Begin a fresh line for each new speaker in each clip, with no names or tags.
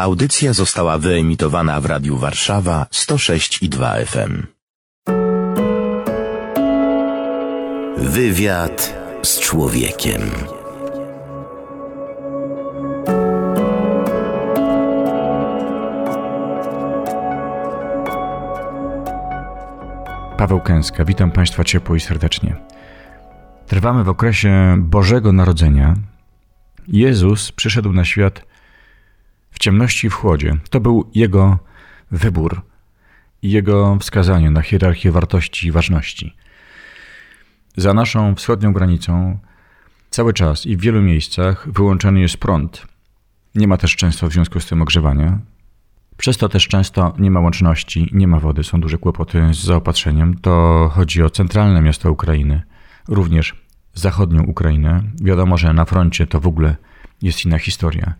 Audycja została wyemitowana w Radiu Warszawa 106 i 2 FM. Wywiad z człowiekiem.
Paweł Kęska, witam Państwa ciepło i serdecznie. Trwamy w okresie Bożego Narodzenia. Jezus przyszedł na świat w ciemności i w chłodzie. To był Jego wybór i Jego wskazanie na hierarchię wartości i ważności. Za naszą wschodnią granicą cały czas i w wielu miejscach wyłączony jest prąd. Nie ma też często w związku z tym ogrzewania. Przez to też często nie ma łączności, nie ma wody, są duże kłopoty z zaopatrzeniem. To chodzi o centralne miasto Ukrainy, również zachodnią Ukrainę. Wiadomo, że na froncie to w ogóle jest inna historia.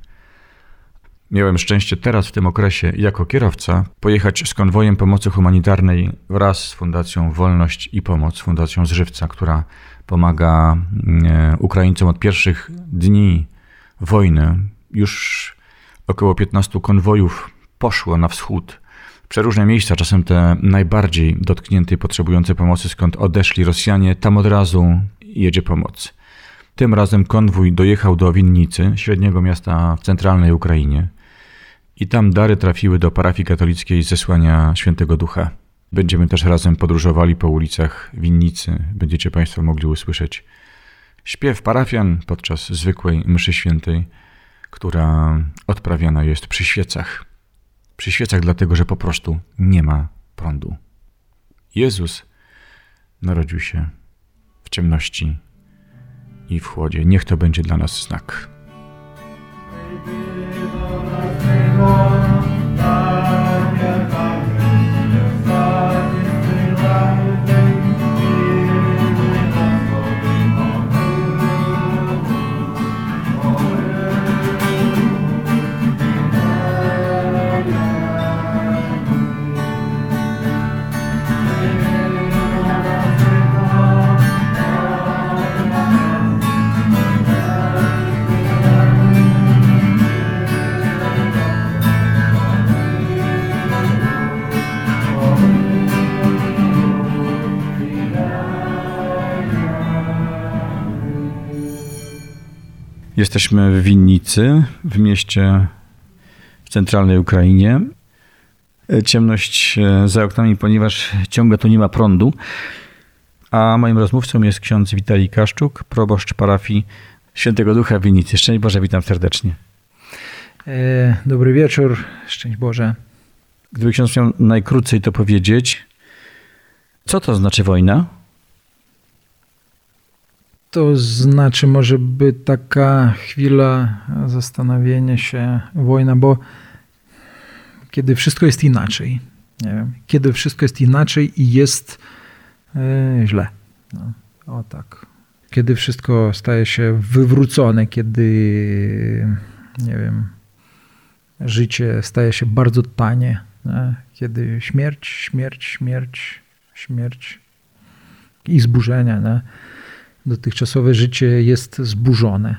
Miałem szczęście teraz w tym okresie jako kierowca pojechać z konwojem pomocy humanitarnej wraz z Fundacją Wolność i Pomoc, Fundacją Zżywca, która pomaga e, Ukraińcom od pierwszych dni wojny. Już około 15 konwojów poszło na wschód, przeróżne miejsca, czasem te najbardziej dotknięte i potrzebujące pomocy, skąd odeszli Rosjanie, tam od razu jedzie pomoc. Tym razem konwój dojechał do Winnicy, średniego miasta w centralnej Ukrainie. I tam dary trafiły do parafii katolickiej zesłania Świętego Ducha. Będziemy też razem podróżowali po ulicach Winnicy. Będziecie Państwo mogli usłyszeć śpiew parafian podczas zwykłej mszy świętej, która odprawiana jest przy świecach. Przy świecach dlatego, że po prostu nie ma prądu. Jezus narodził się w ciemności i w chłodzie. Niech to będzie dla nas znak. Jesteśmy w Winnicy, w mieście w centralnej Ukrainie. Ciemność e, za oknami, ponieważ ciągle tu nie ma prądu. A moim rozmówcą jest ksiądz Witalij Kaszczuk, proboszcz parafii Świętego Ducha w Winnicy. Szczęść Boże, witam serdecznie.
E, dobry wieczór, szczęść Boże.
Gdyby ksiądz miał najkrócej to powiedzieć, co to znaczy wojna?
To znaczy może by taka chwila zastanowienia się, wojna, bo kiedy wszystko jest inaczej, nie wiem, kiedy wszystko jest inaczej i jest e, źle. No, o tak. Kiedy wszystko staje się wywrócone, kiedy, nie wiem, życie staje się bardzo tanie, nie? kiedy śmierć, śmierć, śmierć, śmierć i zburzenia, nie? Dotychczasowe życie jest zburzone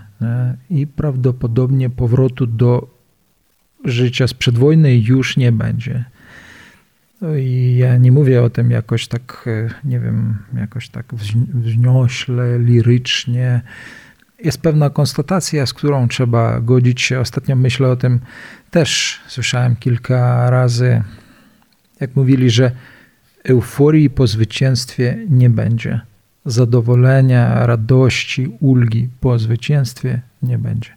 i prawdopodobnie powrotu do życia sprzed wojny już nie będzie. No i ja nie mówię o tym jakoś tak, nie wiem, jakoś tak wzniośle, lirycznie. Jest pewna konstatacja, z którą trzeba godzić się. Ostatnio myślę o tym też. Słyszałem kilka razy, jak mówili, że euforii po zwycięstwie nie będzie zadowolenia, radości, ulgi po zwycięstwie nie będzie.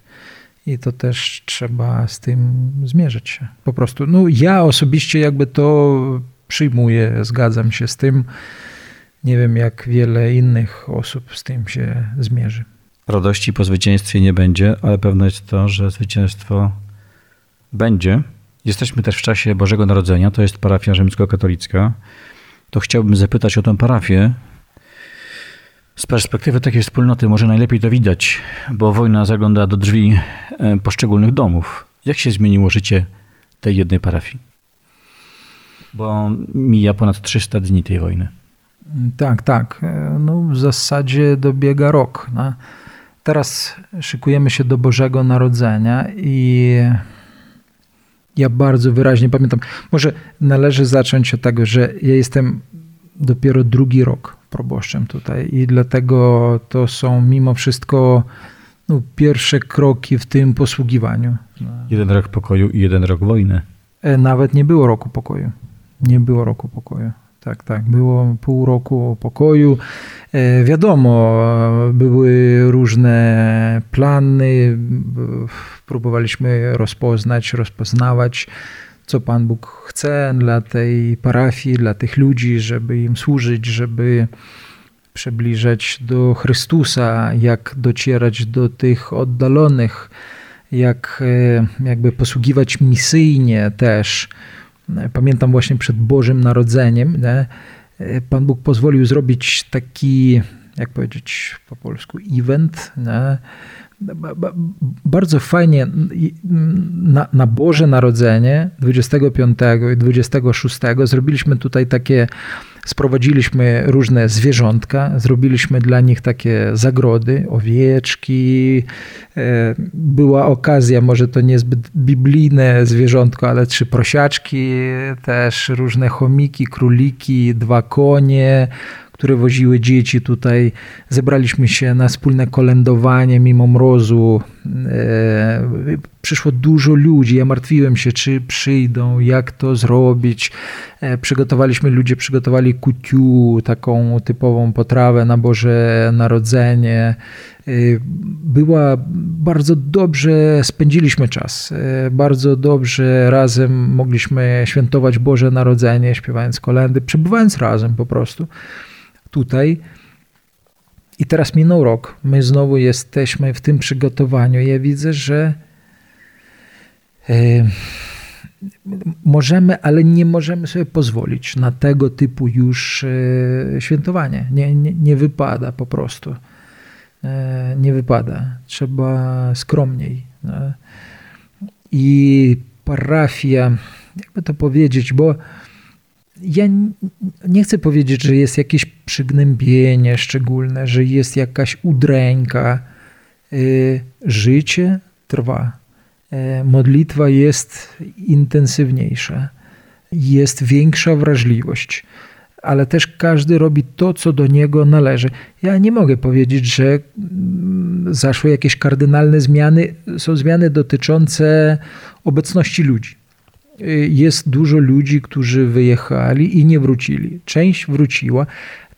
I to też trzeba z tym zmierzyć się. Po prostu, no ja osobiście jakby to przyjmuję, zgadzam się z tym. Nie wiem, jak wiele innych osób z tym się zmierzy.
Radości po zwycięstwie nie będzie, ale pewne jest to, że zwycięstwo będzie. Jesteśmy też w czasie Bożego Narodzenia, to jest parafia rzymskokatolicka. To chciałbym zapytać o tę parafię, z perspektywy takiej wspólnoty może najlepiej to widać, bo wojna zagląda do drzwi e, poszczególnych domów. Jak się zmieniło życie tej jednej parafii? Bo mija ponad 300 dni tej wojny.
Tak, tak. E, no, w zasadzie dobiega rok. No. Teraz szykujemy się do Bożego Narodzenia i Ja bardzo wyraźnie pamiętam. Może należy zacząć od tego, że ja jestem dopiero drugi rok proboszczem tutaj i dlatego to są mimo wszystko no, pierwsze kroki w tym posługiwaniu.
Jeden rok pokoju i jeden rok wojny.
E, nawet nie było roku pokoju. Nie było roku pokoju. Tak, tak. Było pół roku pokoju. E, wiadomo, były różne plany. Próbowaliśmy rozpoznać, rozpoznawać, co Pan Bóg chce dla tej parafii, dla tych ludzi, żeby im służyć, żeby przybliżać do Chrystusa, jak docierać do tych oddalonych, jak e, jakby posługiwać misyjnie też. Pamiętam właśnie przed Bożym Narodzeniem, nie? Pan Bóg pozwolił zrobić taki, jak powiedzieć po polsku, event. Nie? Bardzo fajnie na, na Boże Narodzenie 25 i 26 zrobiliśmy tutaj takie Sprowadziliśmy różne zwierzątka, zrobiliśmy dla nich takie zagrody, owieczki. E, była okazja, może to niezbyt biblijne zwierzątko, ale trzy prosiaczki, też różne chomiki, króliki, dwa konie, które woziły dzieci tutaj. Zebraliśmy się na wspólne kolędowanie mimo mrozu. E, przyszło dużo ludzi. Ja martwiłem się, czy przyjdą, jak to zrobić. E, przygotowaliśmy, ludzie przygotowali kuciu, taką typową potrawę na Boże Narodzenie. E, była bardzo dobrze, spędziliśmy czas. Bardzo dobrze razem mogliśmy świętować Boże Narodzenie, śpiewając kolendy, przebywając razem po prostu tutaj. I teraz minął rok. My znowu jesteśmy w tym przygotowaniu. Ja widzę, że możemy, ale nie możemy sobie pozwolić na tego typu już e, świętowanie. Nie, nie, nie wypada po prostu. E, nie wypada. Trzeba skromniej. I parafia, jakby to powiedzieć, bo ja nie chcę powiedzieć, że jest jakieś przygnębienie szczególne, że jest jakaś udręka. Y, życie trwa. Y, modlitwa jest intensywniejsza, jest większa wrażliwość, ale też każdy robi to, co do niego należy. Ja nie mogę powiedzieć, że mm, zaszły jakieś kardynalne zmiany. Są zmiany dotyczące obecności ludzi jest dużo ludzi, którzy wyjechali i nie wrócili. Część wróciła.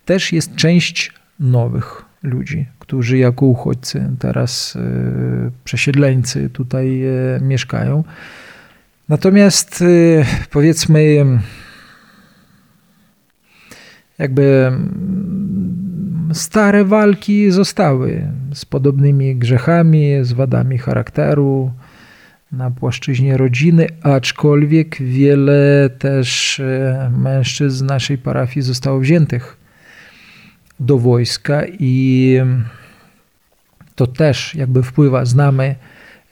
Też jest część nowych ludzi, którzy jako uchodźcy, teraz e, przesiedleńcy tutaj e, mieszkają. Natomiast e, powiedzmy, jakby mm, stare walki zostały z podobnymi grzechami, z wadami charakteru, na płaszczyźnie rodziny, aczkolwiek wiele też e, mężczyzn z naszej parafii zostało wziętych do wojska i to też jakby wpływa. Znamy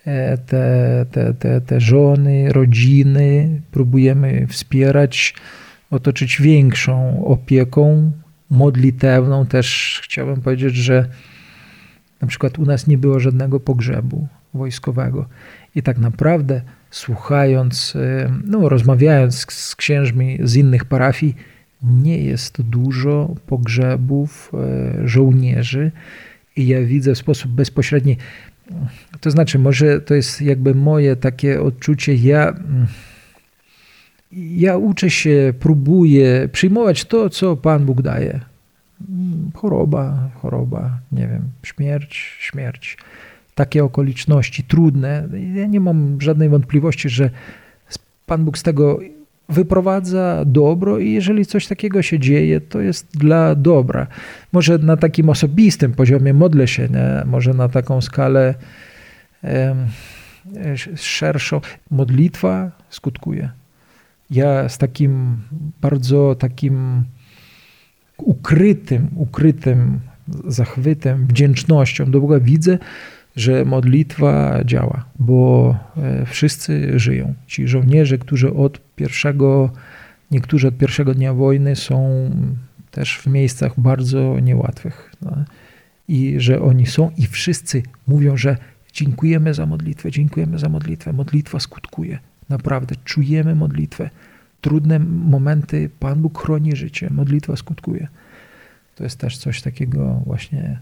e, te, te, te, te żony, rodziny, próbujemy wspierać, otoczyć większą opieką modlitewną. Też chciałbym powiedzieć, że na przykład u nas nie było żadnego pogrzebu wojskowego. I tak naprawdę słuchając, no, rozmawiając z księżmi z innych parafii, nie jest dużo pogrzebów y, żołnierzy i ja widzę w sposób bezpośredni, to znaczy może to jest jakby moje takie odczucie, ja, ja uczę się, próbuję przyjmować to, co Pan Bóg daje. Choroba, choroba, nie wiem, śmierć, śmierć takie okoliczności trudne, ja nie mam żadnej wątpliwości, że Pan Bóg z tego wyprowadza dobro i jeżeli coś takiego się dzieje, to jest dla dobra. Może na takim osobistym poziomie modlę się, nie? może na taką skalę szerszą. Modlitwa skutkuje. Ja z takim bardzo takim ukrytym, ukrytym zachwytem, wdzięcznością do Boga widzę, że modlitwa działa, bo e, wszyscy żyją. Ci żołnierze, którzy od pierwszego, niektórzy od pierwszego dnia wojny są też w miejscach bardzo niełatwych. No. I że oni są i wszyscy mówią, że dziękujemy za modlitwę, dziękujemy za modlitwę. Modlitwa skutkuje. Naprawdę czujemy modlitwę. Trudne momenty Pan Bóg chroni życie, modlitwa skutkuje. To jest też coś takiego właśnie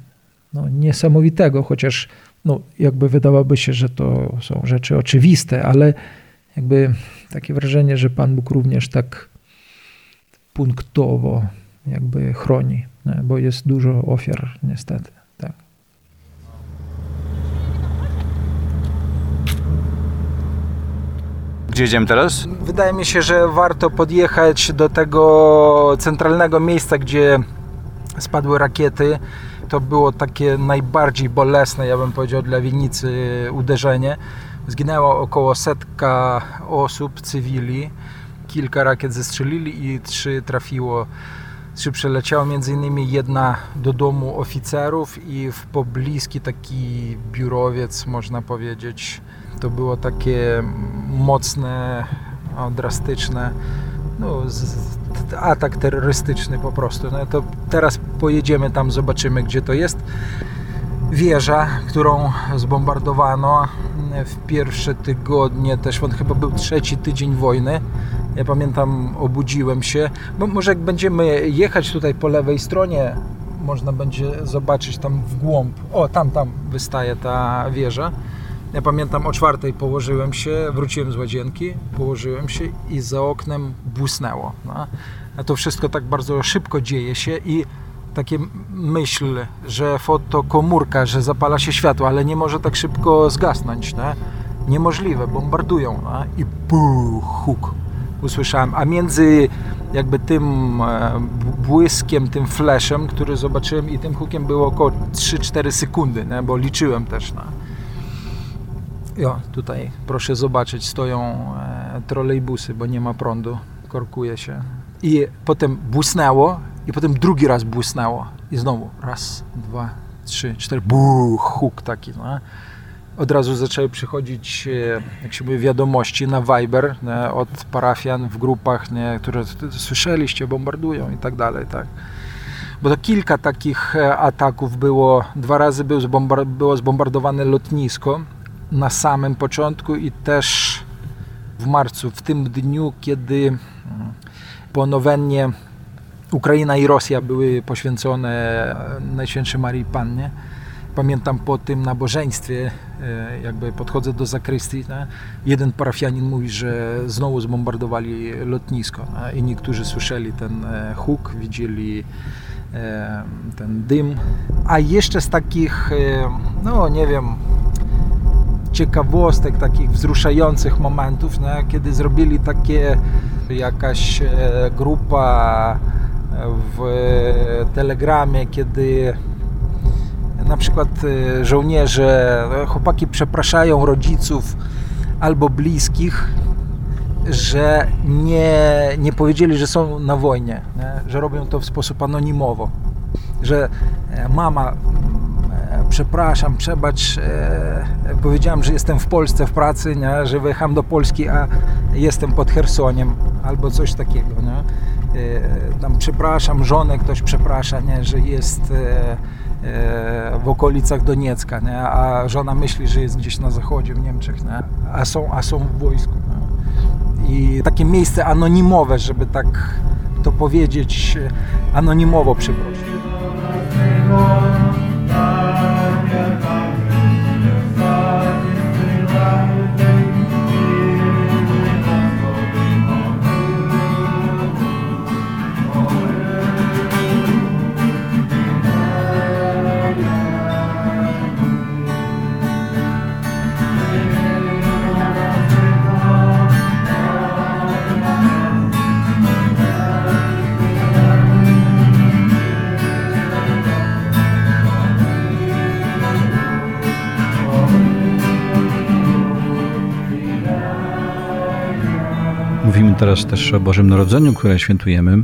no, niesamowitego, chociaż no, jakby wydawałoby się, że to są rzeczy oczywiste, ale jakby takie wrażenie, że Pan Bóg również tak punktowo jakby chroni, bo jest dużo ofiar niestety. Tak.
Gdzie jedziemy teraz?
Wydaje mi się, że warto podjechać do tego centralnego miejsca, gdzie spadły rakiety. To było takie najbardziej bolesne, ja bym powiedział, dla winnicy uderzenie. Zginęło około setka osób, cywili. Kilka rakiet zestrzelili i trzy trafiło. Trzy przeleciało, między innymi jedna do domu oficerów i w pobliski taki biurowiec, można powiedzieć. To było takie mocne, drastyczne no, atak terrorystyczny po prostu. No to teraz pojedziemy tam, zobaczymy gdzie to jest. Wieża, którą zbombardowano w pierwsze tygodnie, też on chyba był trzeci tydzień wojny. Ja pamiętam, obudziłem się, bo może jak będziemy jechać tutaj po lewej stronie, można będzie zobaczyć tam w głąb. O, tam, tam wystaje ta wieża. Ja pamiętam o czwartej położyłem się, wróciłem z łazienki, położyłem się i za oknem błysnęło. No. A to wszystko tak bardzo szybko dzieje się i takie myśl, że fotokomórka, że zapala się światło, ale nie może tak szybko zgasnąć. No. Niemożliwe, bombardują. No. I puch, huk usłyszałem. A między jakby tym e, błyskiem, tym flashem, który zobaczyłem i tym hukiem było około 3-4 sekundy, nie? bo liczyłem też. No. Jo, tutaj proszę zobaczyć, stoją e, trolejbusy, bo nie ma prądu, korkuje się. I potem błysnęło, i potem drugi raz błysnęło. I znowu raz, dwa, trzy, cztery, buch, huk taki. No. Od razu zaczęły przychodzić, e, jak się mówi, wiadomości na Viber nie, od parafian w grupach, nie, które słyszeliście, bombardują i tak dalej. Tak. Bo to kilka takich e, ataków było. Dwa razy było, zbombard było zbombardowane lotnisko na samym początku i też w marcu, w tym dniu, kiedy mm, ponownie Ukraina i Rosja były poświęcone Najświętszej Marii Pannie. Pamiętam po tym nabożeństwie, e, jakby podchodzę do zakrystii, jeden parafianin mówi, że znowu zbombardowali lotnisko i niektórzy słyszeli ten e, huk, widzieli e, ten dym. A jeszcze z takich, no nie wiem, ciekawostek, takich wzruszających momentów, kiedy zrobili takie jakaś grupa w telegramie, kiedy na przykład e, żołnierze, e, chłopaki przepraszają rodziców albo bliskich, że nie, nie powiedzieli, że są na wojnie, nie? że robią to w sposób anonimowo, że e, mama przepraszam, przebacz, powiedziałem, że jestem w Polsce w pracy, nie? że wyjechałem do Polski, a jestem pod Chersoniem albo coś takiego. Nie? Tam przepraszam, żonę ktoś przeprasza, nie? że jest E, w okolicach Doniecka, nie? a żona myśli, że jest gdzieś na zachodzie w Niemczech, nie? A, są, a są w wojsku. Nie? I takie miejsce anonimowe, żeby tak to powiedzieć, anonimowo przeprosić.
Mówimy teraz też o Bożym Narodzeniu, które świętujemy.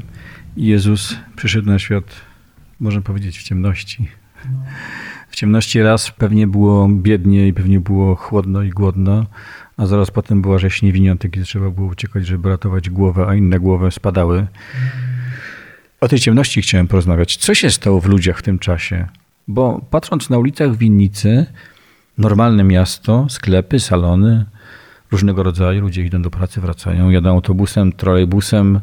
Jezus przyszedł na świat, można powiedzieć, w ciemności. W ciemności raz pewnie było biednie i pewnie było chłodno i głodno, a zaraz potem była rzeź niewiniątek, kiedy trzeba było uciekać, żeby ratować głowę, a inne głowy spadały. O tej ciemności chciałem porozmawiać. Co się stało w ludziach w tym czasie? Bo patrząc na ulicach winnicy, normalne miasto, sklepy, salony, różnego rodzaju. Ludzie idą do pracy, wracają, jadą autobusem, trolejbusem,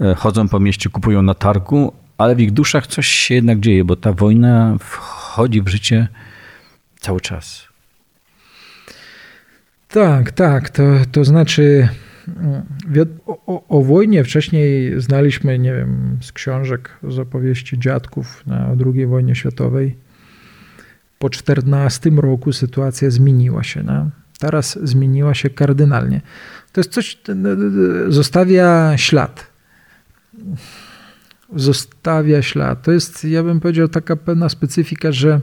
e, chodzą po mieście, kupują na targu, ale w ich duszach coś się jednak dzieje, bo ta wojna wchodzi w życie cały czas.
Tak, tak. To, to znaczy, o, o, o, wojnie wcześniej znaliśmy, nie wiem, z książek, z opowieści dziadków na, II wojnie światowej. Po 14 roku sytuacja zmieniła się. No? Teraz zmieniła się kardynalnie. To jest coś, zostawia ślad. Zostawia ślad. To jest, ja bym powiedział, taka pewna specyfika, że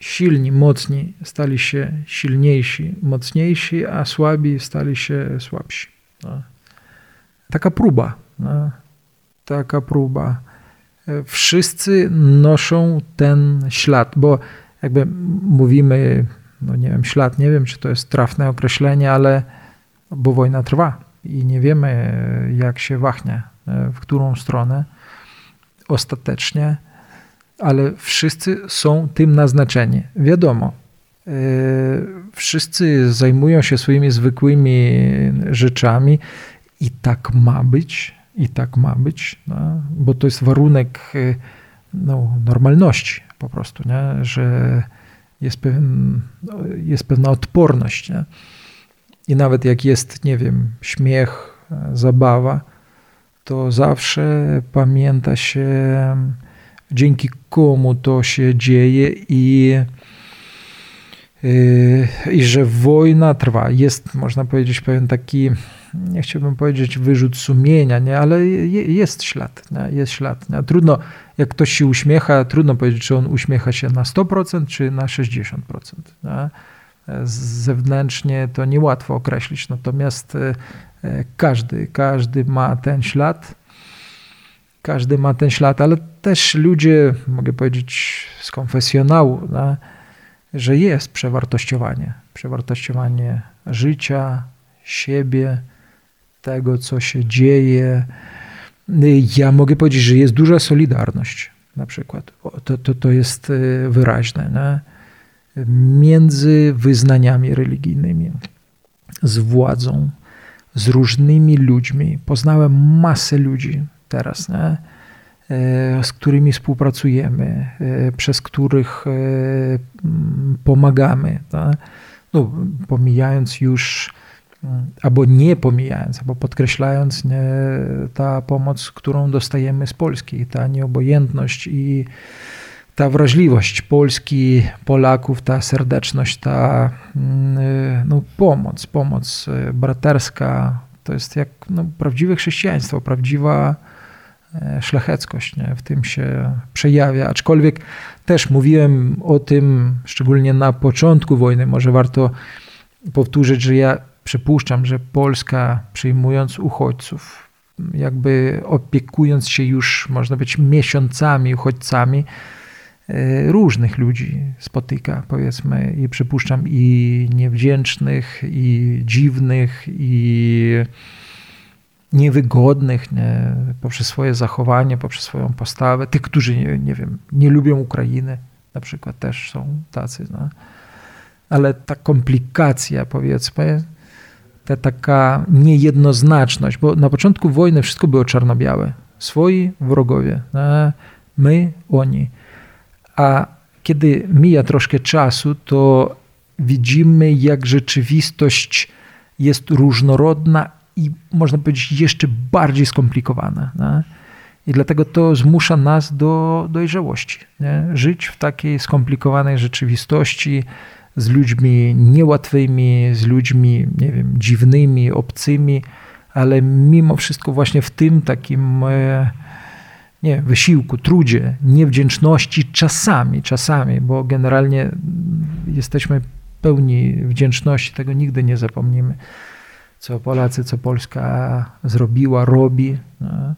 silni, mocni stali się silniejsi, mocniejsi, a słabi stali się słabsi. No. Taka próba. No. Taka próba. Wszyscy noszą ten ślad, bo jakby mówimy, no nie wiem, ślad, nie wiem, czy to jest trafne określenie, ale bo wojna trwa i nie wiemy, jak się wahnie, w którą stronę ostatecznie ale wszyscy są tym naznaczeni. Wiadomo, e, wszyscy zajmują się swoimi zwykłymi rzeczami i tak ma być, i tak ma być, no, bo to jest warunek e, no, normalności po prostu, nie? że jest, pewien, jest pewna odporność. Nie? I nawet jak jest, nie wiem, śmiech, zabawa, to zawsze pamięta się dzięki komu to się dzieje i, y, i że wojna trwa. Jest, można powiedzieć, pewien taki, nie chciałbym powiedzieć wyrzut sumienia, nie? ale jest ślad. Nie? Jest ślad. Nie? Trudno, jak ktoś się uśmiecha, trudno powiedzieć, czy on uśmiecha się na 100% czy na 60%. Nie? Zewnętrznie to niełatwo określić, natomiast y, każdy, każdy ma ten ślad każdy ma ten ślad, ale też ludzie, mogę powiedzieć z konfesjonału, że jest przewartościowanie. Przewartościowanie życia, siebie, tego, co się dzieje. Ja mogę powiedzieć, że jest duża solidarność na przykład. To, to, to jest y, wyraźne. No? Między wyznaniami religijnymi, z władzą, z różnymi ludźmi. Poznałem masę ludzi, teraz, nie? E, z którymi współpracujemy, e, przez których e, pomagamy. No, pomijając już, albo nie pomijając, albo podkreślając nie, ta pomoc, którą dostajemy z Polski, ta nieobojętność i ta wrażliwość Polski, Polaków, ta serdeczność, ta no, pomoc, pomoc braterska, to jest jak no, prawdziwe chrześcijaństwo, prawdziwa E, szlacheckość nie? w tym się przejawia. Aczkolwiek też mówiłem o tym, szczególnie na początku wojny, może warto powtórzyć, że ja przypuszczam, że Polska przyjmując uchodźców, jakby opiekując się już, można być, miesiącami uchodźcami, e, różnych ludzi spotyka, powiedzmy, i przypuszczam i niewdzięcznych, i dziwnych, i niewygodnych nie, poprzez swoje zachowanie, poprzez swoją postawę. Tych, którzy, nie, nie wiem, nie lubią Ukrainy, na przykład też są tacy. No. Ale ta komplikacja, powiedzmy, ta taka niejednoznaczność, bo na początku wojny wszystko było czarno-białe. Swoi, wrogowie. No. My, oni. A kiedy mija troszkę czasu, to widzimy, jak rzeczywistość jest różnorodna i można powiedzieć jeszcze bardziej skomplikowane. Nie? I dlatego to zmusza nas do dojrzałości. Nie? Żyć w takiej skomplikowanej rzeczywistości z ludźmi niełatwymi, z ludźmi, nie wiem, dziwnymi, obcymi, ale mimo wszystko właśnie w tym takim e, nie, wysiłku, trudzie, niewdzięczności czasami, czasami, bo generalnie jesteśmy pełni wdzięczności, tego nigdy nie zapomnimy. Co Polacy, co Polska zrobiła, robi, no,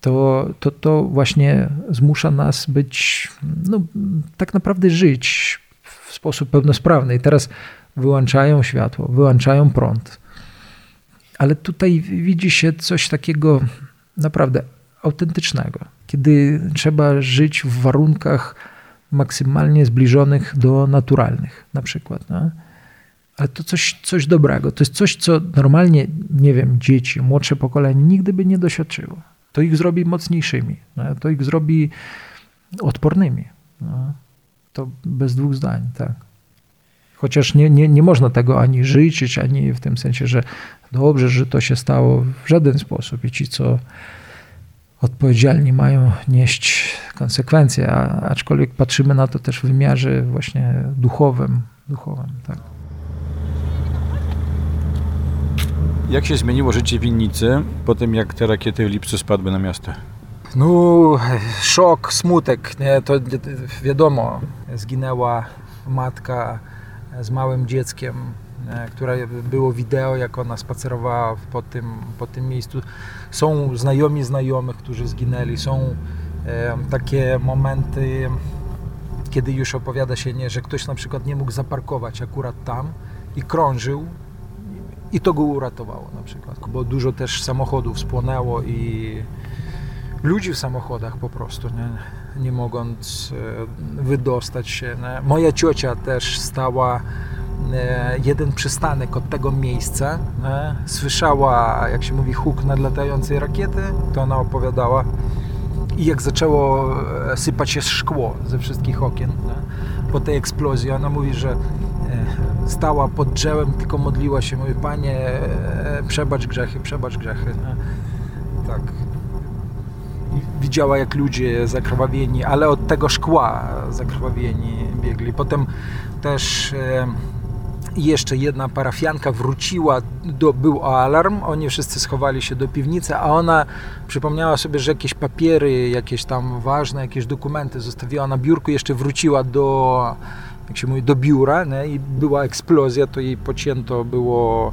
to, to, to właśnie zmusza nas być, no, tak naprawdę żyć sposób pełnosprawny. I teraz wyłączają światło, wyłączają prąd. Ale tutaj widzi się coś takiego naprawdę autentycznego, kiedy trzeba żyć w warunkach maksymalnie zbliżonych do naturalnych, na przykład. No? ale to coś, coś dobrego. To jest coś, co normalnie, nie wiem, dzieci, młodsze pokolenie nigdy by nie doświadczyło. To ich zrobi mocniejszymi, no, to ich zrobi odpornymi. No. To bez dwóch zdań, tak. Chociaż nie, nie, nie można tego ani życzyć, ani w tym sensie, że dobrze, że to się stało w żaden sposób. I ci, co odpowiedzialni mają nieść konsekwencje, a, aczkolwiek patrzymy na to też w wymiarze właśnie duchowym. duchowym tak.
Jak się zmieniło życie winnicy po tym, jak te rakiety w lipcu spadły na miasto?
No, szok, smutek, nie? to wiadomo, zginęła matka z małym dzieckiem, które było wideo, jak ona spacerowała po tym, po tym miejscu. Są znajomi znajomych, którzy zginęli, są e, takie momenty, kiedy już opowiada się, nie, że ktoś na przykład nie mógł zaparkować akurat tam i krążył i to go uratowało na przykład, bo dużo też samochodów spłonęło i ludzi w samochodach po prostu, nie, nie mogąc e, wydostać się. Nie. Moja ciocia też stała e, jeden przystanek od tego miejsca. Nie. Słyszała, jak się mówi, huk nadlatającej rakiety, to ona opowiadała. I jak zaczęło e, sypać się szkło ze wszystkich okien nie. po tej eksplozji, ona mówi, że stała pod drzewem, tylko modliła się, mówi, Panie, przebacz grzechy, przebacz grzechy. Nie. Tak, widziała jak ludzie zakrwawieni, ale od tego szkła zakrwawieni biegli. Potem też e, jeszcze jedna parafianka wróciła, do, był alarm, oni wszyscy schowali się do piwnicy, a ona przypomniała sobie, że jakieś papiery, jakieś tam ważne, jakieś dokumenty zostawiła na biurku, jeszcze wróciła do, jak się mówi, do biura nie? i była eksplozja, to jej pocięto było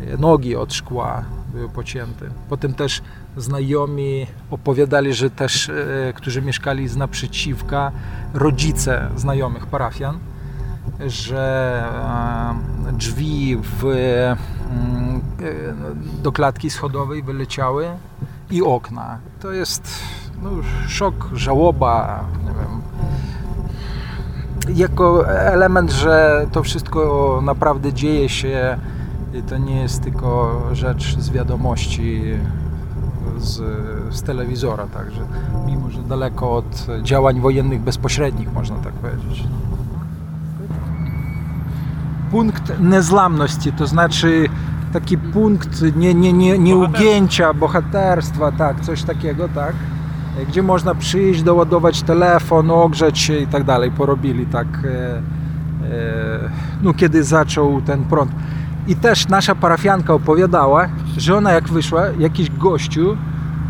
e, nogi od szkła, były pocięte. Potem też znajomi opowiadali, że też, e, którzy mieszkali z naprzeciwka, rodzice znajomych parafian, że e, drzwi w, mm, e, do klatki schodowej wyleciały i okna. To jest no, szok, żałoba, nie wiem. Jako element, że to wszystko naprawdę dzieje się to nie jest tylko rzecz z wiadomości z, z telewizora, także mimo, że daleko od działań wojennych bezpośrednich, można tak powiedzieć. Punkt niezlamności, to znaczy taki punkt nie, nie, nie, nieugięcia, bohaterstwa, tak, coś takiego, tak, gdzie można przyjść, doładować telefon, ogrzeć się i tak dalej, porobili tak, e, e, no kiedy zaczął ten prąd. I też nasza parafianka opowiadała, że ona jak wyszła, jakiś gościu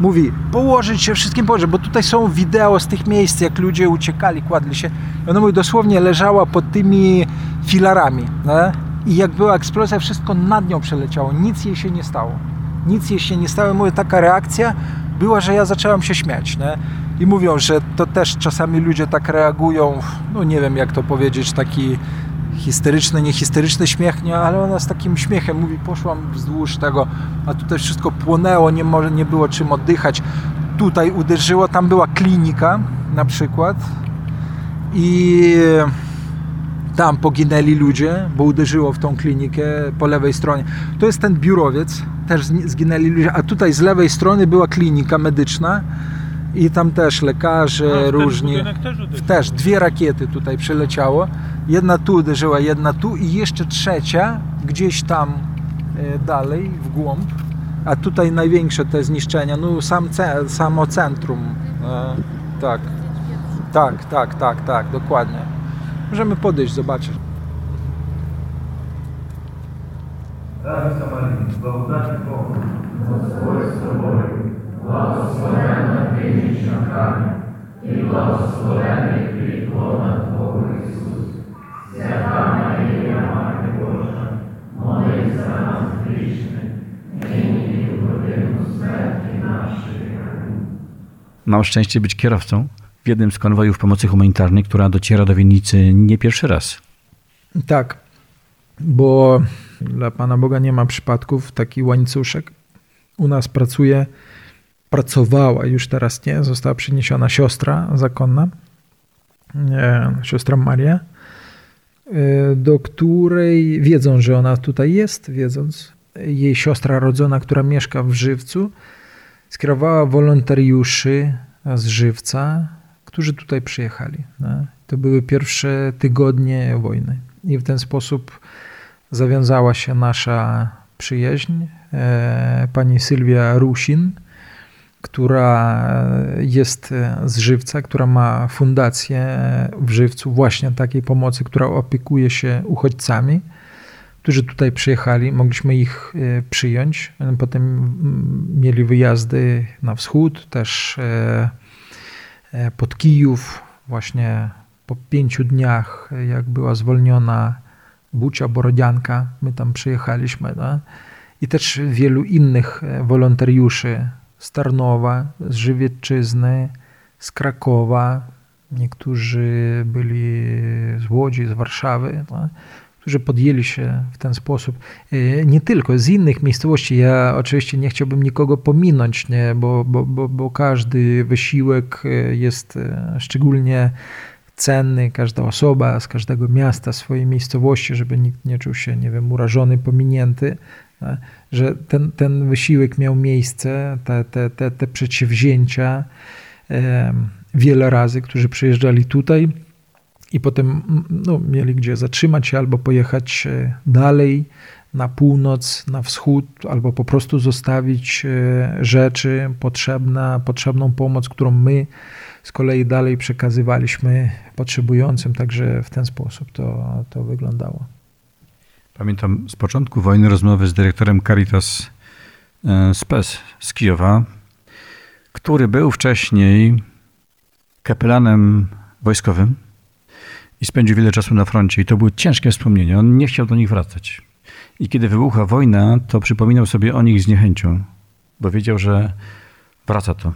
mówi, położyć się, wszystkim położyć, bo tutaj są wideo z tych miejsc, jak ludzie uciekali, kładli się. I ona mówi, dosłownie leżała pod tymi filarami. I jak była eksplozja, wszystko nad nią przeleciało. Nic jej się nie stało. Nic jej się nie stało. Mówię, taka reakcja była, że ja zacząłem się śmiać. Nie? I mówią, że to też czasami ludzie tak reagują, no nie wiem jak to powiedzieć, taki histeryczny, niehisteryczny śmiech, nie, ale ona z takim śmiechem mówi, poszłam wzdłuż tego, a tutaj wszystko płonęło, nie, może, nie było czym oddychać. Tutaj uderzyło, tam była klinika na przykład i tam poginęli ludzie, bo uderzyło w tą klinikę po lewej stronie. To jest ten biurowiec, też zginęli ludzie, a tutaj z lewej strony była klinika medyczna i tam też lekarze no, różni. Też, też dwie rakiety tutaj przyleciało. Jedna tu uderzyła, jedna tu i jeszcze trzecia gdzieś tam e, dalej, w głąb. A tutaj największe te zniszczenia, no sam ce, samo centrum. E, tak. tak, tak, tak, tak, dokładnie. Możemy podejść, zobaczyć. Daj Samarii, bałdanie Bogu, błogosławię z Tobą, błogosławiona Ty niż i błogosławiony Ty płonach Mam szczęście być kierowcą w jednym z konwojów pomocy humanitarnej, która dociera do Winnicy nie pierwszy raz. Tak, bo dla Pana Boga nie ma przypadków, taki łańcuszek. U nas pracuje pracowała, już teraz nie, została przyniesiona siostra zakonna, siostra Maria. Do której wiedzą, że ona tutaj jest, wiedząc, jej siostra rodzona, która mieszka w Żywcu, skierowała wolontariuszy z Żywca, którzy tutaj przyjechali. No. To były pierwsze tygodnie wojny. I w ten sposób zawiązała się nasza przyjaźń. E, pani Sylwia Rusin, która jest z Żywca, która ma fundację w Żywcu właśnie takiej pomocy, która opiekuje się uchodźcami, którzy tutaj przyjechali. Mogliśmy ich e, przyjąć. Potem mieli wyjazdy na wschód, też e, pod Kijów, właśnie po pięciu dniach, jak była zwolniona Bucia, Borodzianka, my tam przyjechaliśmy. No? I też wielu innych wolontariuszy z Tarnowa, z Żywiecczyzny, z Krakowa, niektórzy byli z Łodzi, z Warszawy, no, którzy podjęli się w ten sposób. E, nie tylko, z innych miejscowości. Ja oczywiście nie chciałbym nikogo pominąć, nie, bo, bo, bo, bo każdy wysiłek e, jest e, szczególnie cenny, każda osoba z każdego miasta, swojej miejscowości, żeby nikt nie czuł się, nie wiem, urażony, pominięty że ten, ten wysiłek miał miejsce, te, te, te, te przedsięwzięcia wiele razy, którzy przyjeżdżali tutaj i potem no, mieli gdzie zatrzymać się albo pojechać e, dalej na północ, na wschód, albo po prostu zostawić e, rzeczy potrzebne, potrzebną pomoc, którą my z kolei dalej przekazywaliśmy potrzebującym, także w ten sposób to, to wyglądało.
Pamiętam z początku wojny rozmowy z dyrektorem Caritas e, Spes z Kijowa, który był wcześniej kapelanem wojskowym i spędził wiele czasu na froncie. I to były ciężkie wspomnienia. On nie chciał do nich wracać. I kiedy wybuchła wojna, to przypominał sobie o nich z niechęcią, bo wiedział, że wraca to.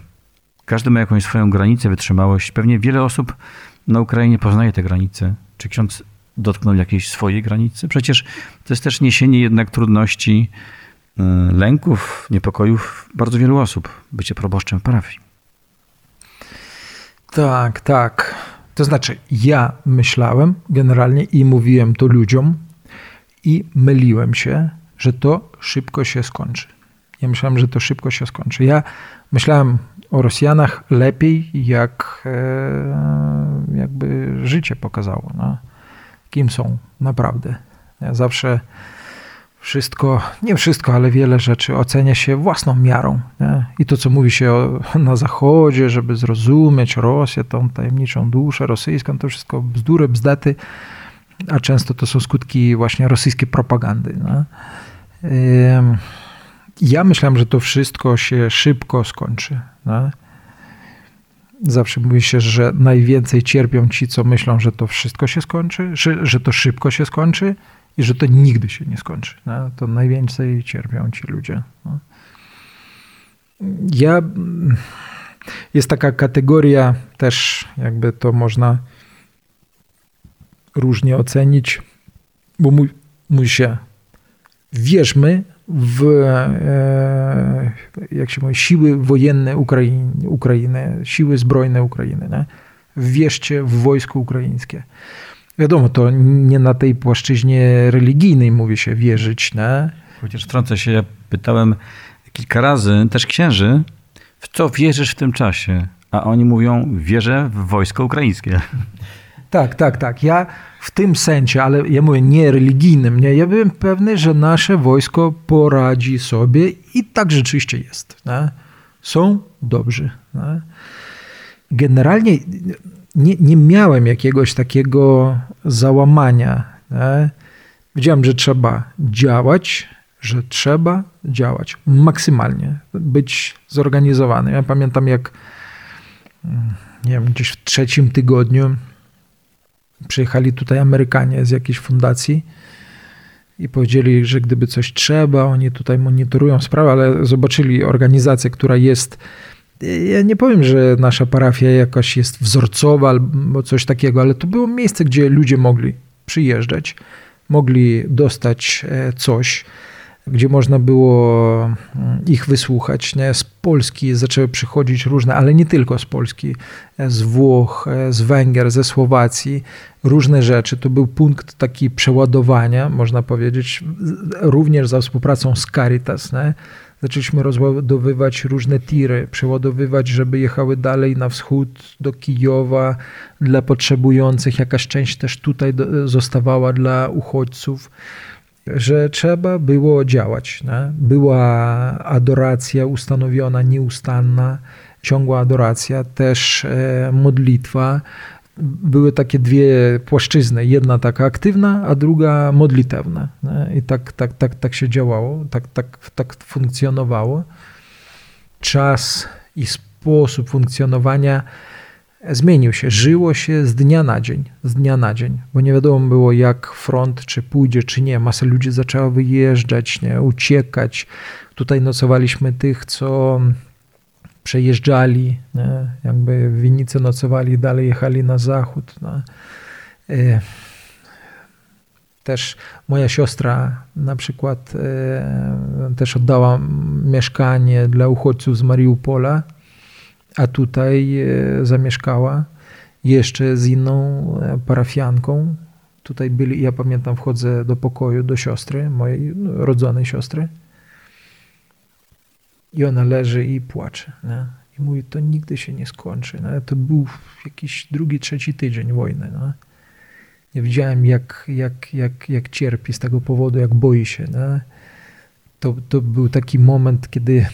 Każdy ma jakąś swoją granicę, wytrzymałość. Pewnie wiele osób na Ukrainie poznaje te granice. Czy ksiądz dotknął jakiejś swojej granicy? Przecież to jest też niesienie jednak trudności, y, lęków, niepokojów bardzo wielu osób, bycie proboszczem w parafii.
Tak, tak. To znaczy, ja myślałem generalnie i mówiłem to ludziom i myliłem się, że to szybko się skończy. Ja myślałem, że to szybko się skończy. Ja myślałem o Rosjanach lepiej, jak e, jakby życie pokazało. No kim są naprawdę. Ja zawsze wszystko, nie wszystko, ale wiele rzeczy ocenia się własną miarą. Nie? I to, co mówi się o, na Zachodzie, żeby zrozumieć Rosję, tą tajemniczą duszę rosyjską, to wszystko bzdury, bzdety, a często to są skutki właśnie rosyjskiej propagandy. Nie? Ja myślałem, że to wszystko się szybko skończy. Nie? Zawsze mówi się, że najwięcej cierpią ci, co myślą, że to wszystko się skończy, że, że to szybko się skończy i że to nigdy się nie skończy. No, to najwięcej cierpią ci ludzie. No. Ja. Jest taka kategoria, też jakby to można różnie ocenić, bo mówi, mówi się, wierzmy, w e, jak się mówi, siły wojenne Ukrainy, Ukrainy siły zbrojne Ukrainy. Nie? Wierzcie w wojsko ukraińskie. Wiadomo, to nie na tej płaszczyźnie religijnej mówi się wierzyć. Nie?
Chociaż wtrącę się, ja pytałem kilka razy też księży, w co wierzysz w tym czasie? A oni mówią, wierzę w wojsko ukraińskie.
Tak, tak, tak. Ja w tym sensie, ale ja mówię nie religijnym, nie? ja byłem pewny, że nasze wojsko poradzi sobie i tak rzeczywiście jest. Nie? Są dobrzy. Nie? Generalnie nie, nie miałem jakiegoś takiego załamania. Nie? Wiedziałem, że trzeba działać, że trzeba działać maksymalnie, być zorganizowanym. Ja pamiętam, jak mm, nie wiem, gdzieś w trzecim tygodniu przyjechali tutaj Amerykanie z jakiejś fundacji i powiedzieli, że gdyby coś trzeba, oni tutaj monitorują sprawę, ale zobaczyli organizację, która jest. Ja nie powiem, że nasza parafia jakaś jest wzorcowa albo coś takiego, ale to było miejsce, gdzie ludzie mogli przyjeżdżać, mogli dostać e, coś. Gdzie można było mm, ich wysłuchać. Nie? Z Polski zaczęły przychodzić różne, ale nie tylko z Polski, z Włoch, z Węgier, ze Słowacji, różne rzeczy. To był punkt taki przeładowania, można powiedzieć, również za współpracą z Caritas. Nie? Zaczęliśmy rozładowywać różne tiry, przeładowywać, żeby jechały dalej na wschód do Kijowa dla potrzebujących. Jakaś część też tutaj zostawała dla uchodźców że trzeba było działać. Nie? Była adoracja ustanowiona, nieustanna, ciągła adoracja, też e, modlitwa. Były takie dwie płaszczyzny, jedna taka aktywna, a druga modlitewna. Nie? I tak, tak, tak, tak się działało, tak, tak, tak funkcjonowało. Czas i sposób funkcjonowania zmienił się, żyło się z dnia na dzień, z dnia na dzień, bo nie wiadomo było jak front, czy pójdzie, czy nie. Masa ludzi zaczęła wyjeżdżać, nie, uciekać. Tutaj nocowaliśmy tych, co przejeżdżali, nie? jakby w winnicy nocowali, dalej jechali na zachód. No. E, też moja siostra na przykład e, też oddała mieszkanie dla uchodźców z Mariupola a tutaj e, zamieszkała jeszcze z inną e, parafianką. Tutaj byli, ja pamiętam, wchodzę do pokoju do siostry, mojej rodzonej siostry. I ona leży i płacze. Nie? I mówi, to nigdy się nie skończy. Nie? To był jakiś drugi, trzeci tydzień wojny. Nie? Ja widziałem, jak, jak, jak, jak cierpi z tego powodu, jak boi się. Nie? To, to był taki moment, kiedy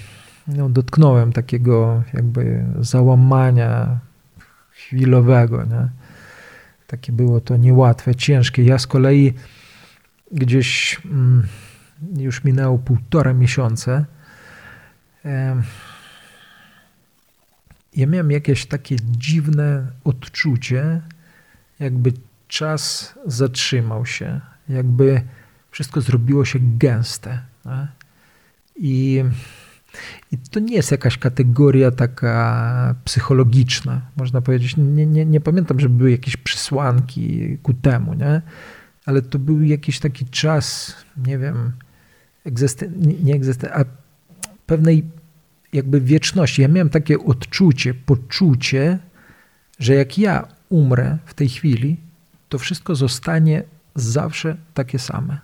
no, dotknąłem takiego jakby załamania chwilowego. Nie? Takie było to niełatwe, ciężkie. Ja z kolei gdzieś mm, już minęło półtora miesiące. ja miałem jakieś takie dziwne odczucie, jakby czas zatrzymał się, jakby wszystko zrobiło się gęste. Nie? I i to nie jest jakaś kategoria taka psychologiczna, można powiedzieć. Nie, nie, nie pamiętam, żeby były jakieś przesłanki ku temu, nie? ale to był jakiś taki czas, nie wiem, egzysten- nie, nie egzysten- a pewnej jakby wieczności. Ja miałem takie odczucie, poczucie, że jak ja umrę w tej chwili, to wszystko zostanie zawsze takie same.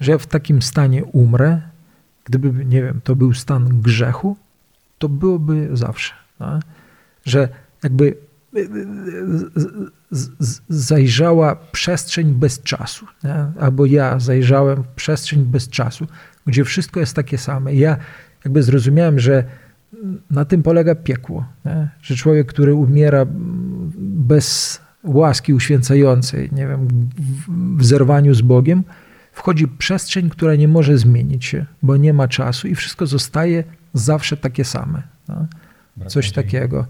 Że ja w takim stanie umrę, Gdyby, nie wiem, to był stan grzechu, to byłoby zawsze. No? Że jakby e, e, zajrzała przestrzeń bez czasu, nie? albo ja zajrzałem w przestrzeń bez czasu, gdzie wszystko jest takie same. Ja jakby zrozumiałem, że na tym polega piekło, nie? że człowiek, który umiera bez łaski uświęcającej, nie wiem, w zerwaniu z Bogiem, wchodzi przestrzeń, która nie może zmienić się, bo nie ma czasu i wszystko zostaje zawsze takie same. No? Coś nadziei. takiego.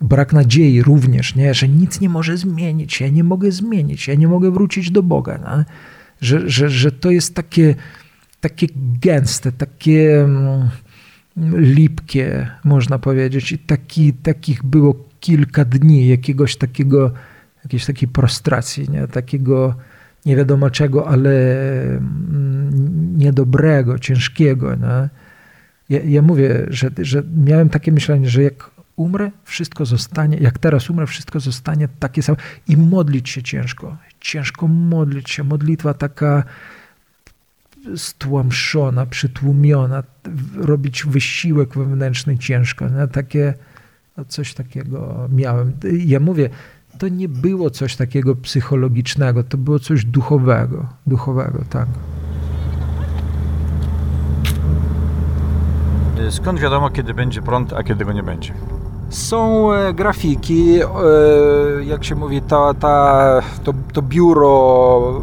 Brak nadziei również, nie? że nic nie może zmienić, ja nie mogę zmienić, ja nie mogę wrócić do Boga. No? Że, że, że to jest takie, takie gęste, takie mm, lipkie, można powiedzieć. I taki, takich było kilka dni jakiegoś takiego, jakiejś takiej prostracji, nie? takiego nie wiadomo czego, ale mm, niedobrego, ciężkiego. Nie? Ja, ja mówię, że, że miałem takie myślenie, że jak umrę, wszystko zostanie, jak teraz umrę, wszystko zostanie takie same. I modlić się ciężko. Ciężko modlić się. Modlitwa taka stłamszona, przytłumiona, robić wysiłek wewnętrzny ciężko. Nie? Takie, no coś takiego miałem. Ja mówię, to nie było coś takiego psychologicznego, to było coś duchowego, duchowego, tak.
Skąd wiadomo, kiedy będzie prąd, a kiedy go nie będzie?
Są e, grafiki, e, jak się mówi, ta, ta, to, to biuro,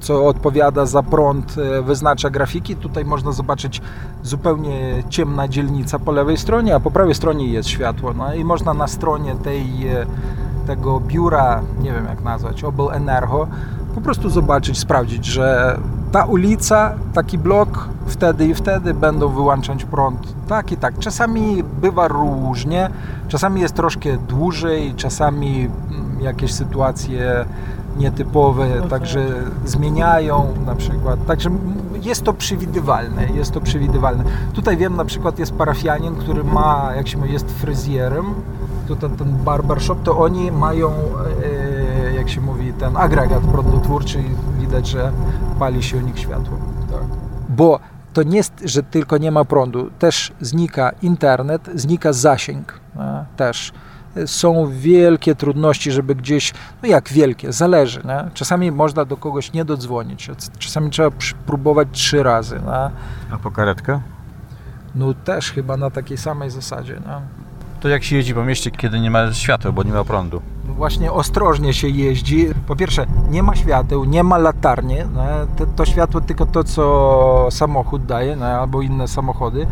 co odpowiada za prąd, e, wyznacza grafiki. Tutaj można zobaczyć zupełnie ciemna dzielnica po lewej stronie, a po prawej stronie jest światło. No i można na stronie tej tego biura, nie wiem jak nazwać, Obel Energo, po prostu zobaczyć, sprawdzić, że ta ulica, taki blok, wtedy i wtedy będą wyłączać prąd. Tak i tak. Czasami bywa różnie, czasami jest troszkę dłużej, czasami mm, jakieś sytuacje nietypowe, także zmieniają na przykład. Także jest to przewidywalne, jest to przewidywalne. Tutaj wiem na przykład jest parafianin, który ma, jak się mówi, jest fryzjerem, tutaj ten barbershop, to oni mają, e, jak się mówi, ten agregat prądotwórczy i widać, że pali się u nich światło. Tak. Bo to nie jest, że tylko nie ma prądu, też znika internet, znika zasięg nie? też. Są wielkie trudności, żeby gdzieś, no jak wielkie, zależy. Nie? Czasami można do kogoś nie dodzwonić, czasami trzeba próbować trzy razy. Nie?
A po karetkę?
No też chyba na takiej samej zasadzie. Nie?
To jak się jeździ po mieście, kiedy nie ma światła, bo nie ma prądu?
No właśnie ostrożnie się jeździ. Po pierwsze, nie ma świateł, nie ma latarni. No, to, to, światło tylko to, co samochód daje, no, albo inne samochody.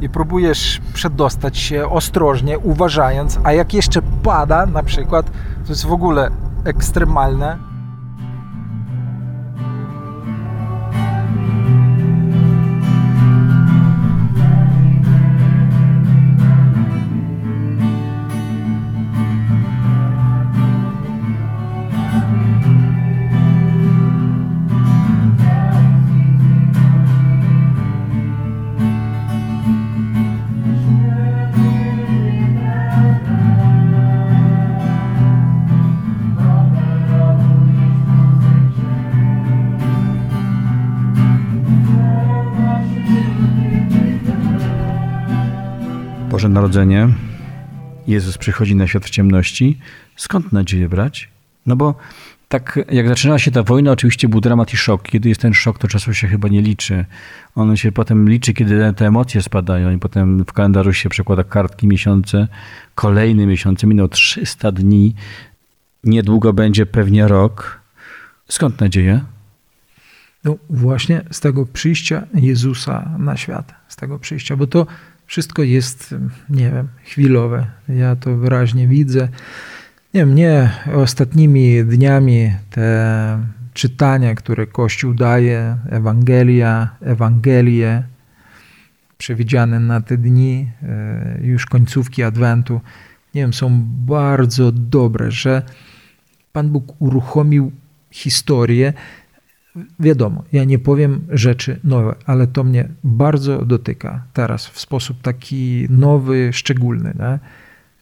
I próbujesz przedostać się ostrożnie, uważając, a jak jeszcze pada na przykład, to jest w ogóle ekstremalne.
Boże Narodzenie, Jezus przychodzi na świat w ciemności. Skąd nadzieję brać? No bo tak jak zaczynała się ta wojna, oczywiście był dramat i szok. Kiedy jest ten szok, to czasu się chyba nie liczy. On się potem liczy, kiedy te emocje spadają i potem w kalendarzu się przekłada kartki, miesiące, kolejne miesiące, minął 300 dni, niedługo będzie pewnie rok. Skąd nadzieja?
No właśnie z tego przyjścia Jezusa na świat, z tego przyjścia, bo to wszystko jest, nie wiem, chwilowe. Ja to wyraźnie widzę. Nie mnie ostatnimi dniami te czytania, które Kościół daje, Ewangelia, Ewangelie, przewidziane na te dni, e, już końcówki Adwentu, nie wiem, są bardzo dobre, że Pan Bóg uruchomił historię, Wiadomo, ja nie powiem rzeczy nowe, ale to mnie bardzo dotyka teraz w sposób taki nowy, szczególny, nie?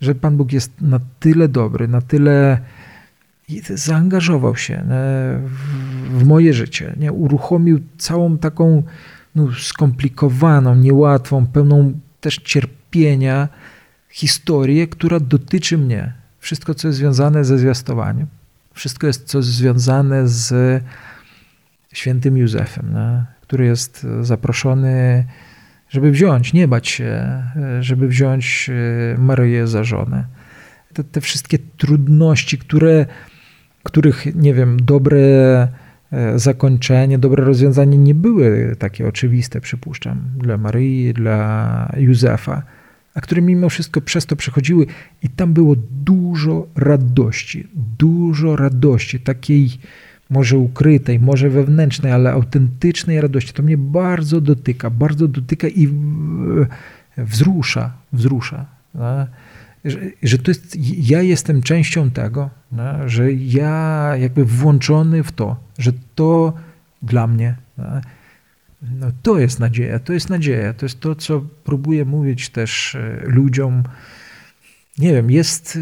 że Pan Bóg jest na tyle dobry, na tyle zaangażował się w moje życie, nie? uruchomił całą taką no, skomplikowaną, niełatwą, pełną też cierpienia historię, która dotyczy mnie. Wszystko, co jest związane ze zwiastowaniem, wszystko jest, co jest związane z świętym Józefem, nie? który jest zaproszony, żeby wziąć, nie bać się, żeby wziąć e, Maryję za żonę. Te, te wszystkie trudności, które, których, nie wiem, dobre e, zakończenie, dobre rozwiązanie nie były takie oczywiste, przypuszczam, dla Maryi, dla Józefa, a które mimo wszystko przez to przechodziły i tam było dużo radości, dużo radości, takiej może ukrytej, może wewnętrznej, ale autentycznej radości. To mnie bardzo dotyka, bardzo dotyka i wzrusza, wzrusza. Że, że to jest, ja jestem częścią tego, że ja jakby włączony w to, że to dla mnie. No, to jest nadzieja, to jest nadzieja, to jest to, co próbuję mówić też e, ludziom, nie wiem, jest,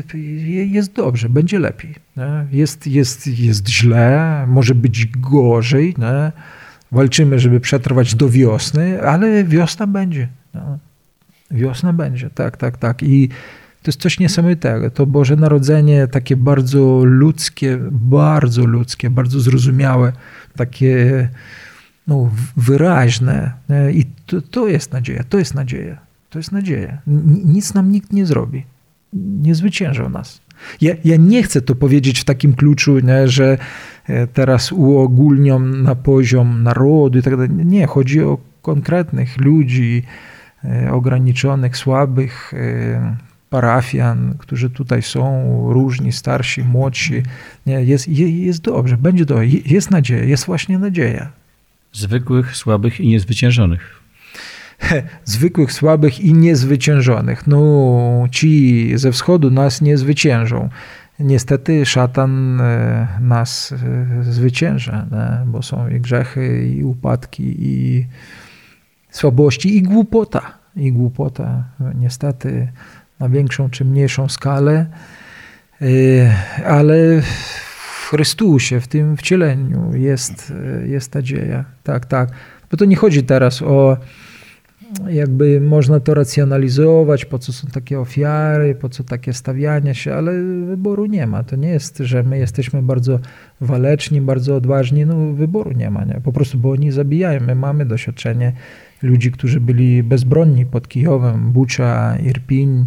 jest dobrze, będzie lepiej. Jest, jest, jest źle, może być gorzej. Nie? Walczymy, żeby przetrwać do wiosny, ale wiosna będzie. Nie? Wiosna będzie, tak, tak, tak. I to jest coś niesamowitego. To Boże Narodzenie takie bardzo ludzkie, bardzo ludzkie, bardzo zrozumiałe, takie no, wyraźne. I to, to jest nadzieja, to jest nadzieja. To jest nadzieja. Nic nam nikt nie zrobi nie zwyciężał nas. Ja, ja, nie chcę to powiedzieć w takim kluczu, nie, że e, teraz uogólnią na poziom narodu i tak dalej. Nie, chodzi o konkretnych ludzi, e, ograniczonych, słabych e, parafian, którzy tutaj są, różni, starsi, młodsi. Nie, jest, jest dobrze, będzie dobrze, jest nadzieja, jest właśnie nadzieja.
Zwykłych, słabych i niezwyciężonych.
zwykłych, słabych i niezwyciężonych. No, ci ze wschodu nas nie zwyciężą. niestety szatan nas zwycięża, nie? bo są i grzechy, i upadki, i słabości, i głupota. I głupota niestety na większą czy mniejszą skalę, ale w Chrystusie, w tym wcieleniu jest, jest nadzieja. Tak, tak. Bo to nie chodzi teraz o jakby można to racjonalizować, po co są takie ofiary, po co takie stawiania się, ale wyboru nie ma. To nie jest, że my jesteśmy bardzo waleczni, bardzo odważni, no wyboru nie ma, nie? po prostu, bo oni zabijają. My mamy doświadczenie ludzi, którzy byli bezbronni pod Kijowem, Bucza, Irpiń,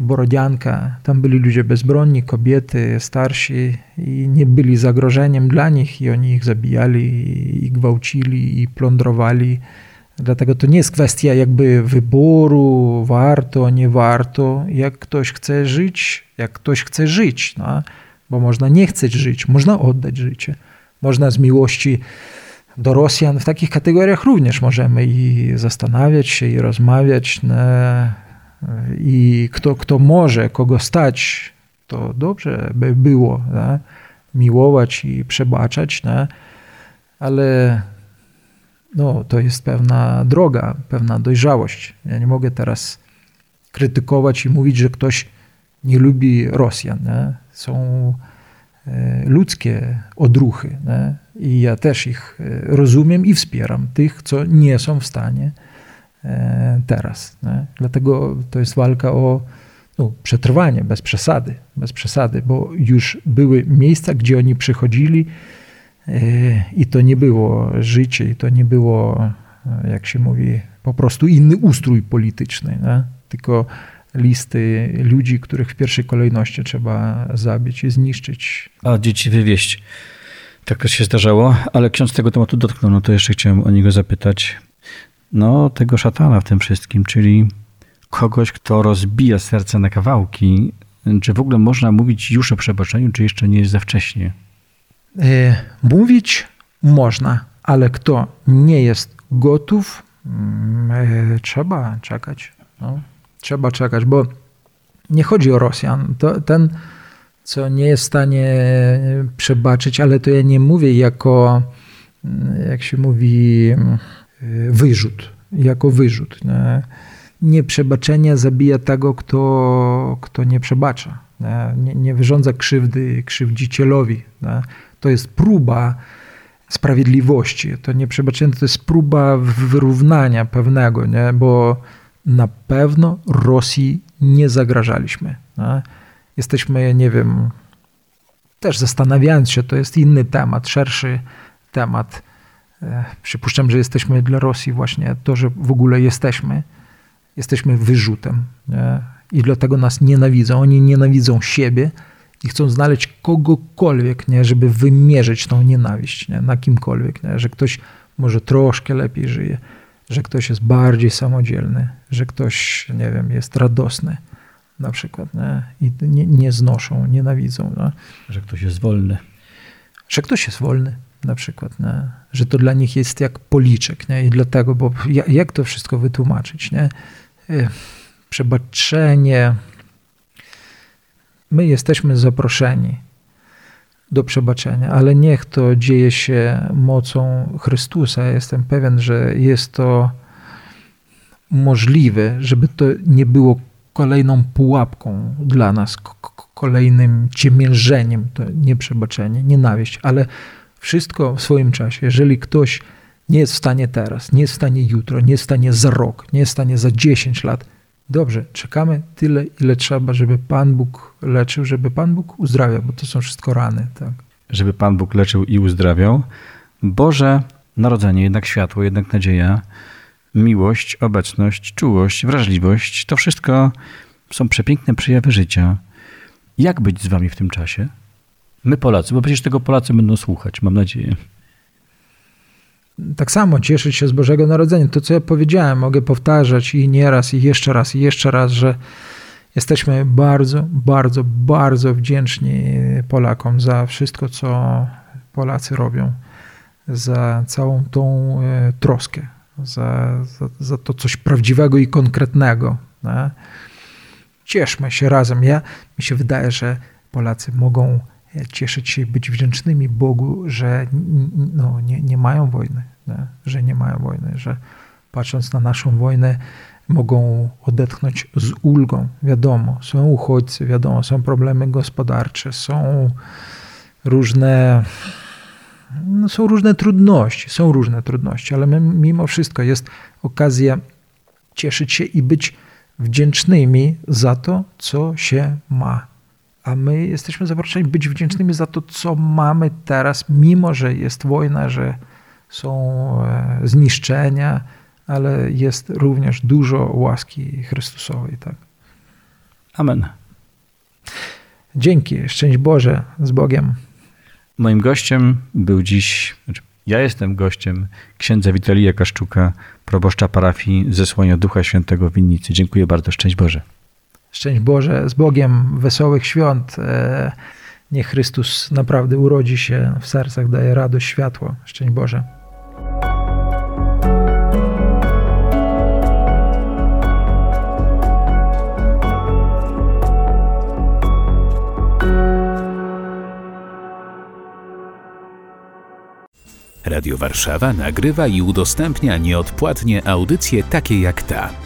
Borodianka. Tam byli ludzie bezbronni, kobiety, starsi i nie byli zagrożeniem dla nich i oni ich zabijali i gwałcili i plądrowali. Dlatego to nie jest kwestia jakby wyboru, warto, nie warto. Jak ktoś chce żyć, jak ktoś chce żyć, no, bo można nie chcieć żyć, można oddać życie. Można z miłości do Rosjan w takich kategoriach również możemy i zastanawiać się, i rozmawiać. No, I kto, kto może, kogo stać, to dobrze by było no, miłować i przebaczać, no, ale no, to jest pewna droga, pewna dojrzałość. Ja nie mogę teraz krytykować i mówić, że ktoś nie lubi Rosjan. Nie? Są e, ludzkie odruchy nie? i ja też ich e, rozumiem i wspieram, tych, co nie są w stanie e, teraz. Nie? Dlatego to jest walka o no, przetrwanie, bez przesady, bez przesady, bo już były miejsca, gdzie oni przychodzili, i to nie było życie, i to nie było, jak się mówi, po prostu inny ustrój polityczny, nie? tylko listy ludzi, których w pierwszej kolejności trzeba zabić i zniszczyć.
A dzieci wywieźć. Tak też się zdarzało, ale ksiądz tego tematu dotknął, no to jeszcze chciałem o niego zapytać. No, tego szatana w tym wszystkim, czyli kogoś, kto rozbija serce na kawałki. Czy w ogóle można mówić już o przebaczeniu, czy jeszcze nie jest za wcześnie?
E, mówić można, ale kto nie jest gotów, mm, e, trzeba czekać. No, trzeba czekać, bo nie chodzi o Rosjan. To, ten, co nie jest w stanie przebaczyć, ale to ja nie mówię jako, mm, jak się mówi, mm, wyrzut, jako wyrzut. Nie? Nieprzebaczenie zabija tego, kto, kto nie przebacza. Nie, nie wyrządza krzywdy krzywdzicielowi. Nie? To jest próba sprawiedliwości. To nie przebaczenie, to jest próba wyrównania pewnego, nie? bo na pewno Rosji nie zagrażaliśmy. Nie? Jesteśmy, nie wiem, też zastanawiając się, to jest inny temat, szerszy temat. E, przypuszczam, że jesteśmy dla Rosji właśnie to, że w ogóle jesteśmy, jesteśmy wyrzutem. Nie? I dlatego nas nienawidzą. Oni nienawidzą siebie, i chcą znaleźć kogokolwiek, nie, żeby wymierzyć tą nienawiść nie, na kimkolwiek, nie, że ktoś może troszkę lepiej żyje, że ktoś jest bardziej samodzielny, że ktoś, nie wiem, jest radosny na przykład nie, i nie, nie znoszą, nienawidzą. No.
Że ktoś jest wolny.
Że ktoś jest wolny na przykład, nie? że to dla nich jest jak policzek nie? i dlatego, bo jak to wszystko wytłumaczyć? Nie? E, przebaczenie, My jesteśmy zaproszeni do przebaczenia, ale niech to dzieje się mocą Chrystusa. Jestem pewien, że jest to możliwe, żeby to nie było kolejną pułapką dla nas, kolejnym ciemiężeniem, to nieprzebaczenie, nienawiść, ale wszystko w swoim czasie. Jeżeli ktoś nie jest w stanie teraz, nie jest w stanie jutro, nie jest w stanie za rok, nie jest w stanie za 10 lat, Dobrze, czekamy tyle, ile trzeba, żeby Pan Bóg leczył, żeby Pan Bóg uzdrawiał, bo to są wszystko rany. Tak?
Żeby Pan Bóg leczył i uzdrawiał. Boże Narodzenie, jednak światło, jednak nadzieja, miłość, obecność, czułość, wrażliwość to wszystko są przepiękne przejawy życia. Jak być z Wami w tym czasie? My Polacy, bo przecież tego Polacy będą słuchać, mam nadzieję
tak samo cieszyć się z Bożego Narodzenia. To, co ja powiedziałem, mogę powtarzać i nieraz, i jeszcze raz, i jeszcze raz, że jesteśmy bardzo, bardzo, bardzo wdzięczni Polakom za wszystko, co Polacy robią, za całą tą e, troskę, za, za, za to coś prawdziwego i konkretnego. Nie? Cieszmy się razem. Ja, mi się wydaje, że Polacy mogą cieszyć się być wdzięcznymi Bogu, że no, nie, nie mają wojny, nie? że nie mają wojny, że patrząc na naszą wojnę, mogą odetchnąć z ulgą. Wiadomo, są uchodźcy, wiadomo, są problemy gospodarcze, są różne, no, są różne trudności, są różne trudności, ale mimo wszystko jest okazja cieszyć się i być wdzięcznymi za to, co się ma. A my jesteśmy zaproszeni być wdzięcznymi za to, co mamy teraz, mimo że jest wojna, że są e, zniszczenia, ale jest również dużo łaski Chrystusowej. Tak?
Amen.
Dzięki, szczęść Boże, z Bogiem.
Moim gościem był dziś, znaczy ja jestem gościem księdza Witalia Kaszczuka, proboszcza parafii Zesłania Ducha Świętego w Winnicy. Dziękuję bardzo, szczęść Boże.
Szczęść Boże, z Bogiem, wesołych świąt. E, niech Chrystus naprawdę urodzi się w sercach, daje radość, światło. Szczęść Boże.
Radio Warszawa nagrywa i udostępnia nieodpłatnie audycje takie jak ta.